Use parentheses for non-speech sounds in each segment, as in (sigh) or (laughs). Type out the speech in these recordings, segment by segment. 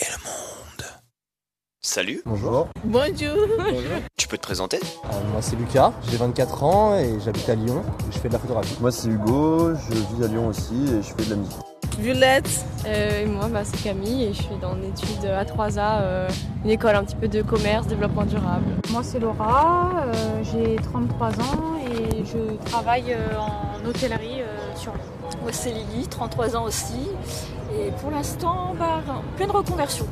et le monde. Salut, Bonjour. Bonjour. tu peux te présenter? Euh, moi c'est Lucas, j'ai 24 ans et j'habite à Lyon et je fais de la photographie. Moi c'est Hugo, je vis à Lyon aussi et je fais de la musique. Violette. Euh, et moi, bah, c'est Camille et je suis dans une étude A3A, euh, une école un petit peu de commerce, développement durable. Moi c'est Laura, euh, j'ai 33 ans et je travaille euh, en hôtellerie euh, sur Lyon. Moi c'est Lily, 33 ans aussi. Et pour l'instant, bah, en pleine reconversion.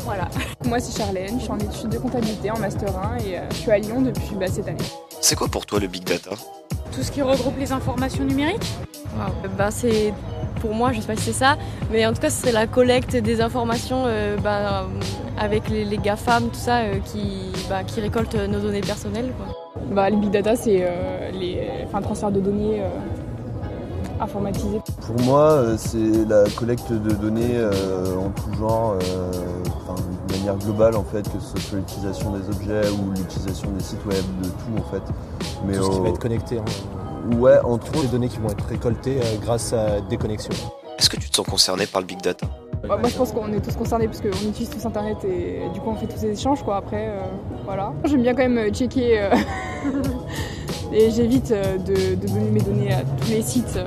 Voilà. (laughs) Moi c'est Charlène, je suis en études de comptabilité en master 1 et euh, je suis à Lyon depuis bah, cette année. C'est quoi pour toi le big data? Tout ce qui regroupe les informations numériques? Bah, c'est pour moi, je sais pas si c'est ça, mais en tout cas, ce serait la collecte des informations euh, bah, euh, avec les, les GAFAM, tout ça, euh, qui, bah, qui récoltent nos données personnelles. Quoi. Bah, les big data c'est euh, les enfin, transfert de données euh, informatisés. Pour moi euh, c'est la collecte de données euh, en tout genre, euh, de manière globale en fait, que ce soit l'utilisation des objets ou l'utilisation des sites web, de tout en fait. Mais Tout ce qui va être connecté, hein. Ouais, entre toutes les autres. données qui vont être récoltées euh, grâce à des connexions. Est-ce que tu te sens concerné par le big data? Bah, moi je pense qu'on est tous concernés parce qu'on utilise tous internet et du coup on fait tous ces échanges quoi après euh, voilà. J'aime bien quand même checker euh, (laughs) et j'évite euh, de, de donner mes données à tous les sites euh,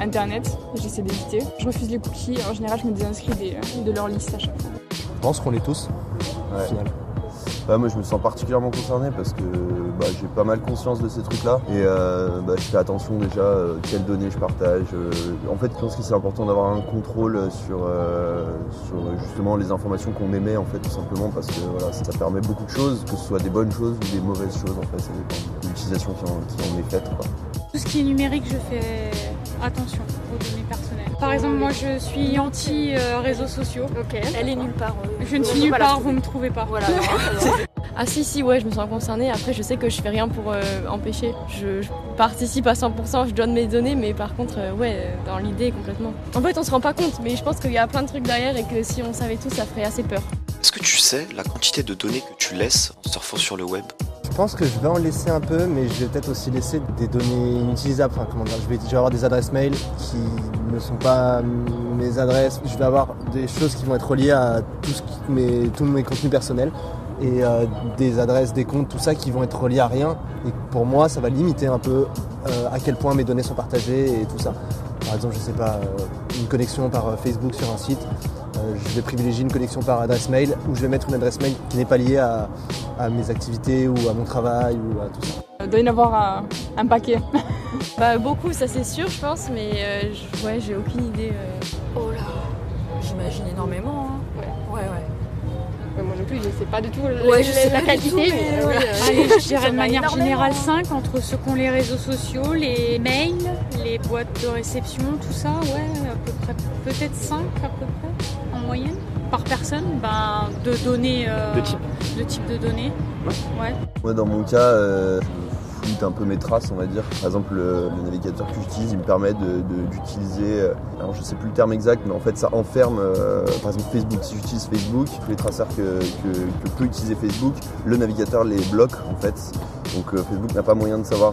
internet, j'essaie d'éviter. Je refuse les cookies, en général je me désinscris des- de leur liste à chaque fois. Je pense qu'on l'est tous Ouais. au final. Ouais, moi je me sens particulièrement concerné parce que bah, j'ai pas mal conscience de ces trucs-là et euh, bah, je fais attention déjà euh, quelles données je partage. euh. en fait, je pense que c'est important d'avoir un contrôle sur, euh, sur justement les informations qu'on émet en fait tout simplement parce que voilà, ça permet beaucoup de choses, que ce soit des bonnes choses ou des mauvaises choses en fait, ça dépend de l'utilisation qui en, qui en est faite. quoi. Tout ce qui est numérique, je fais attention aux données personnelles. Par exemple, moi je suis anti-réseaux sociaux. Ok. Elle est nulle part. euh, Je ne suis on nulle part, vous me trouvez pas. Voilà. (laughs) Ah si, si, ouais, je me sens concernée. Après, je sais que je fais rien pour euh, empêcher. Je, je participe à 100%, je donne mes données, mais par contre, euh, ouais, euh, dans l'idée, complètement. En fait, on se rend pas compte, mais je pense qu'il y a plein de trucs derrière et que si on savait tout, ça ferait assez peur. Est-ce que tu sais la quantité de données que tu laisses en surfant sur le web? Je pense que je vais en laisser un peu, mais je vais peut-être aussi laisser des données inutilisables. Enfin, comment dire, je vais, avoir des adresses mail qui ne sont pas mes adresses. Je vais avoir des choses qui vont être reliées à mes, tous mes contenus personnels et euh, des adresses, des comptes, tout ça qui vont être reliés à rien. Et pour moi, ça va limiter un peu euh, à quel point mes données sont partagées et tout ça. Par exemple, je sais pas, euh, une connexion par Facebook sur un site. je vais privilégier une connexion par adresse mail ou je vais mettre une adresse mail qui n'est pas liée à, à mes activités ou à mon travail ou à tout ça. Il doit y en avoir un, un paquet. Bah, beaucoup, ça c'est sûr, je pense, mais euh, je- ouais, j'ai aucune idée. euh. Oh là. J'imagine énormément. hein. Ouais, ouais. Ouais, moi non plus, je sais pas du tout Ouais, je sais la pas du tout, qualité. mais mais, ouais, euh, euh, Allez, je dirais de manière générale 5 entre ceux qui ont les réseaux sociaux, les mails, les boîtes de réception, tout ça, ouais, à peu près, peut-être 5 à peu près en moyenne par personne, ben, de données, euh, De type. De type de données. Ouais. Moi, dans mon cas, je un peu mes traces, on va dire. Par exemple, le, le navigateur que j'utilise, il me permet d'utiliser. euh, alors, je sais plus le terme exact, mais en fait, ça enferme. euh, par exemple, Facebook. Si j'utilise Facebook, tous les traceurs que, que, peut utiliser Facebook, le navigateur les bloque, en fait. Donc, euh, Facebook n'a pas moyen de savoir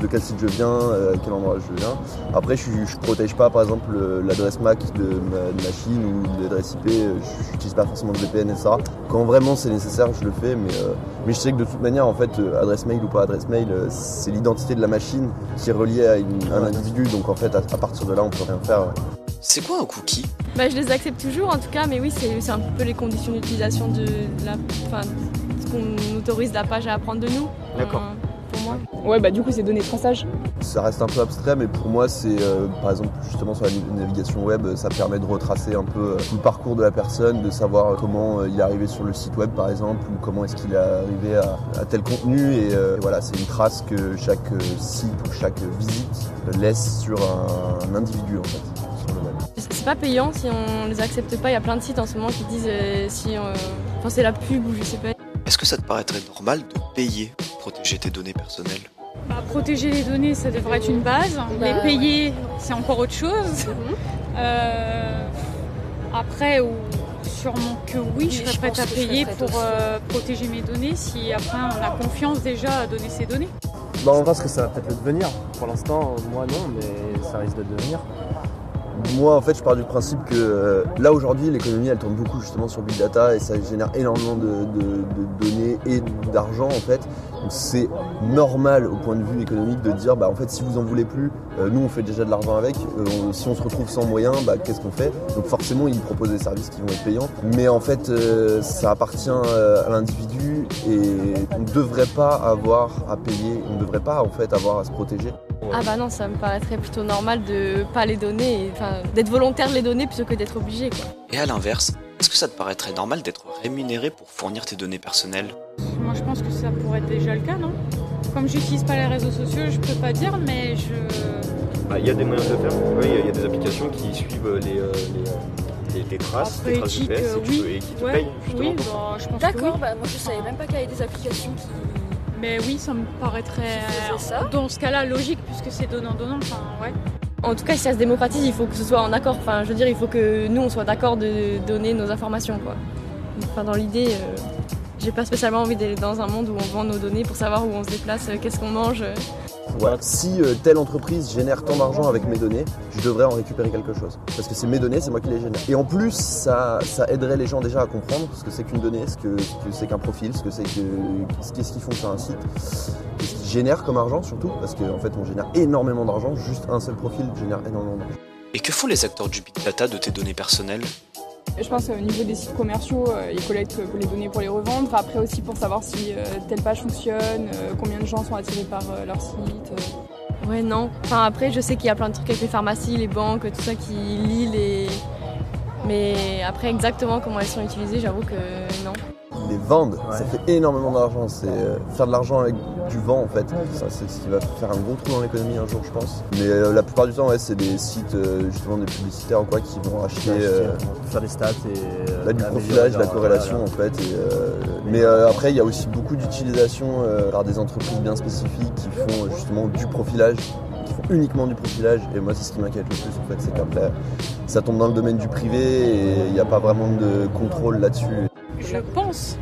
de quel site je viens, à quel endroit je viens. Après, je, je protège pas, par exemple, le- l'adresse MAC de ma, de ma Chine ou l'adresse IP. euh, J'utilise pas forcément de VPN, etc. Quand vraiment c'est nécessaire, je le fais, mais mais je sais que de toute manière, en fait, adresse mail ou pas adresse mail, c'est l'identité de la machine qui est reliée à une- un individu. Donc en fait, à, à partir de là, on peut rien faire. C'est quoi un cookie? Bah, je les accepte toujours en tout cas, mais oui, c'est un peu les conditions d'utilisation de la. Enfin, ce qu'on autorise la page à apprendre de nous. D'accord. Euh, moi. Ouais, bah du coup, c'est données de traçage. Ça reste un peu abstrait, mais pour moi, c'est euh, par exemple justement sur la navigation web, ça permet de retracer un peu euh, tout le parcours de la personne, de savoir comment euh, il est arrivé sur le site web, par exemple, ou comment est-ce qu'il est arrivé à, à tel contenu. Et euh, voilà, c'est une trace que chaque euh, site ou chaque visite laisse sur un, un individu en fait. sur le web. C'est c'est pas payant si on les accepte pas. Il y a plein de sites en ce moment qui disent euh, si. Enfin, c'est la pub ou je sais pas. Est-ce que ça te paraîtrait normal de payer protéger tes données personnelles Bah, protéger les données, ça devrait être une base. Bah, les payer, c'est encore autre chose. Euh, après, ou sûrement que oui, je serais prête à payer pour euh, protéger mes données si après on a confiance déjà à donner ses données. Bon, je pense que ça va peut-être le devenir. Pour l'instant, moi non, mais ça risque de devenir. Moi, en fait, je pars du principe que euh, là aujourd'hui, l'économie, elle tourne beaucoup justement sur big data et ça génère énormément de, données et d'argent en fait. Donc c'est normal au point de vue économique de dire, bah en fait, si vous en voulez plus, euh, nous on fait déjà de l'argent avec. Euh, si on se retrouve sans moyens, bah qu'est-ce qu'on fait? Donc forcément, ils proposent des services qui vont être payants. Mais en fait, ça appartient à l'individu et on ne devrait pas avoir à payer. On ne devrait pas en fait avoir à se protéger. Ah bah non, ça me paraîtrait plutôt normal de pas les donner, d'être volontaire de les donner plutôt que d'être obligé quoi. Et à l'inverse, est-ce que ça te paraîtrait normal d'être rémunéré pour fournir tes données personnelles? Moi, je pense que ça pourrait être déjà le cas, non? Comme j'utilise pas les réseaux sociaux, je peux pas dire, mais je. Bah, Il y a des moyens de le faire. Oui, il y a- il y, a des applications qui suivent les, euh, les, euh, les- tes traces, Après, tes traces GPS euh, et, oui. qui te Ouais, payent justement. Oui, bah, je pense que D'accord, oui. bah, moi je savais même pas qu'il y avait des applications qui. Mais oui, ça me paraîtrait. Ça Dans ce cas-là, logique, puisque c'est donnant-donnant. Enfin, ouais. En tout cas, si ça se démocratise, il faut que ce soit en accord. Enfin, je veux dire, il faut que nous on soit d'accord de donner nos informations quoi. Enfin, dans l'idée, euh, j'ai pas spécialement envie d'aller dans un monde où on vend nos données pour savoir où on se déplace, euh, qu'est-ce qu'on mange. euh. Si euh, telle entreprise génère tant d'argent avec mes données, je devrais en récupérer quelque chose. Parce que c'est mes données, c'est moi qui les génère. Et en plus, ça, ça aiderait les gens déjà à comprendre ce que c'est qu'une donnée, ce que, ce que c'est qu'un profil, ce que c'est que ce qu'est-ce qu'ils font sur un site, ce qu'ils génèrent comme argent surtout, parce qu'en fait on génère énormément d'argent, juste un seul profil génère énormément d'argent. Et que font les acteurs du big data de tes données personnelles? Je pense au niveau des sites commerciaux, euh, ils collectent euh, les données pour les revendre. Après aussi pour savoir si euh, telle page fonctionne, euh, combien de gens sont attirés par euh, leur site. euh. Ouais, non. Enfin, après, je sais qu'il y a plein de trucs avec les pharmacies, les banques, tout ça qui lit les. Mais après, exactement comment elles sont utilisées, j'avoue que non. Les vendent, Ouais. ça fait énormément d'argent. C'est euh, faire de l'argent avec du vent en fait. Ça, c'est ce qui va faire un gros trou dans l'économie un jour, je pense. Mais euh, la plupart du temps, ouais, c'est des sites euh, justement des publicitaires ou quoi qui vont acheter. euh, faire des stats et euh, Là, du améliorer profilage, de la leur- corrélation voilà. en fait. et, euh, mais euh, après, il y a aussi beaucoup d'utilisation euh, par des entreprises bien spécifiques qui font justement du profilage, uniquement du profilage. Et moi, c'est ce qui m'inquiète le plus en fait, c'est qu'après, ça tombe dans le domaine du privé et il n'y a pas vraiment de contrôle là-dessus. Je pense.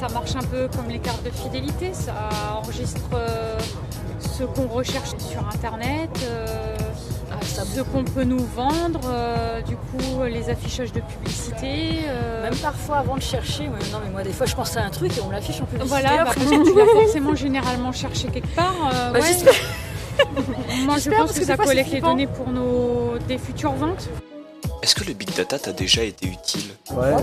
Ça marche un peu comme les cartes de fidélité. Ça enregistre euh, ce qu'on recherche sur Internet, euh, Ah, ça ce qu'on peut nous vendre, euh, du coup les affichages de publicité. euh, Même parfois avant de chercher, ouais, non mais moi des fois je pense à un truc et on l'affiche en publicité. Voilà, bah, après. parce que tu l'as forcément généralement cherché quelque part. euh, Bah, ouais. Moi je pense que, que ça collecte les données pour nos des futures ventes. Est-ce que le big data t'a déjà été utile? Ouais,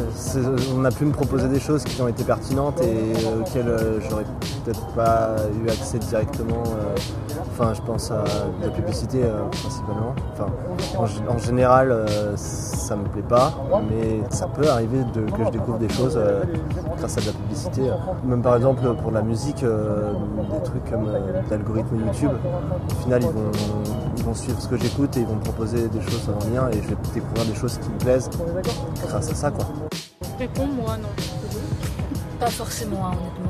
on a pu me proposer des choses qui ont été pertinentes et auxquelles euh, j'aurais peut-être pas eu accès directement. euh, Enfin, je pense à de la publicité euh, principalement. Enfin, en, général, euh, ça me plaît pas, mais ça peut arriver de, que je découvre des choses euh, grâce à de la publicité. Même par exemple pour la musique, euh, des trucs comme euh, l'algorithme YouTube. Au final, ils vont, ils vont suivre ce que j'écoute et ils vont me proposer des choses en lien et je vais découvrir des choses qui me plaisent grâce à ça, quoi. Réponds moi non. Pas forcément, hein, honnêtement.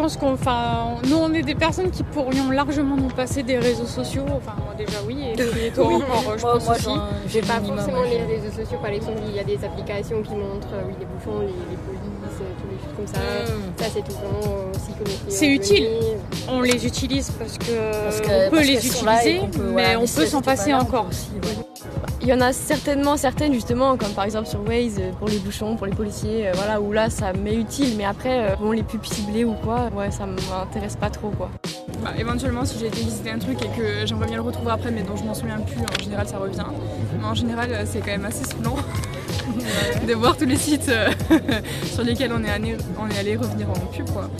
Pense qu'on, enfin, nous on est des personnes qui pourrions largement nous passer des réseaux sociaux. Enfin moi déjà oui et (laughs) puis toi encore je Moi, pense moi, aussi. j'ai le Pas minimum, forcément ouais. les réseaux sociaux, par exemple, il y a des applications qui montrent euh, oui, les bouchons, les, les polices, euh, tous les choses comme ça. Mm. Ça, c'est tout vraiment euh, aussi connecté. C'est utile. On les utilise parce que Parce que- on peut parce les utiliser, peut- mais voilà, on peut s'en passer encore. aussi, ouais. Il y en a certainement certaines justement, comme par exemple sur Waze euh, pour les bouchons, pour les policiers, euh, voilà, où là ça m'est utile, mais après, euh, bon, les pubs ciblées ou quoi, ouais, ça m'intéresse pas trop quoi. Bah, éventuellement, si j'ai été visiter un truc et que j'aimerais bien le retrouver après, mais dont je m'en souviens plus, en général, ça revient. Mais en général, euh, c'est quand même assez saoulant (laughs) de voir tous les sites (laughs) sur lesquels on est, allé, on est allé revenir en pub. Quoi.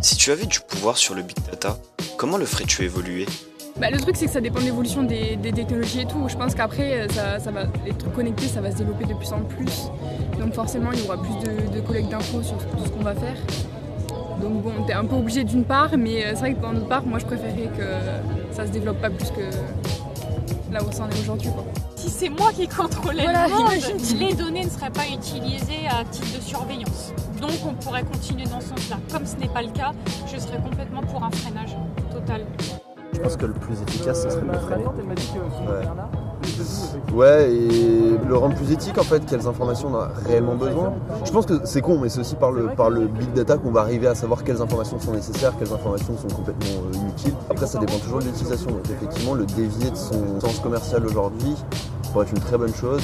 Si tu avais du pouvoir sur le big data, comment le ferais-tu évoluer? Bah, le truc, c'est que ça dépend de l'évolution des, des technologies et tout. Je pense qu'après, euh, ça, ça va, les trucs connectés, ça va se développer de plus en plus. Donc forcément, il y aura plus de, de collecte d'infos sur tout ce qu'on va faire. Donc bon, t'es un peu obligé d'une part, mais euh, c'est vrai que dans notre part, moi, je préférais que ça se développe pas plus que là où ça en est aujourd'hui. quoi. Si c'est moi qui contrôlais Voilà, le monde, les données ne seraient pas utilisées à titre de surveillance. Donc on pourrait continuer dans ce sens-là. Comme ce n'est pas le cas, je serais complètement pour un freinage total. Je pense que le plus efficace, ce serait de le freiner. Ouais. Ouais, et le rendre plus éthique en fait, quelles informations on a réellement besoin. Je pense que c'est con, mais c'est aussi par le, par le big data qu'on va arriver à savoir quelles informations sont nécessaires, quelles informations sont complètement euh, inutiles. Après, ça dépend toujours de l'utilisation. Donc effectivement, le dévier de son sens commercial aujourd'hui pourrait être une très bonne chose.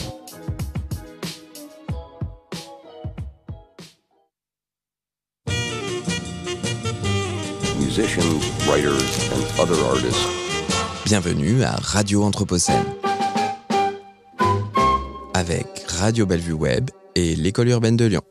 Musicians, writers, and other artists. Bienvenue à Radio Anthropocène. Avec Radio Bellevue Web et l'École urbaine de Lyon.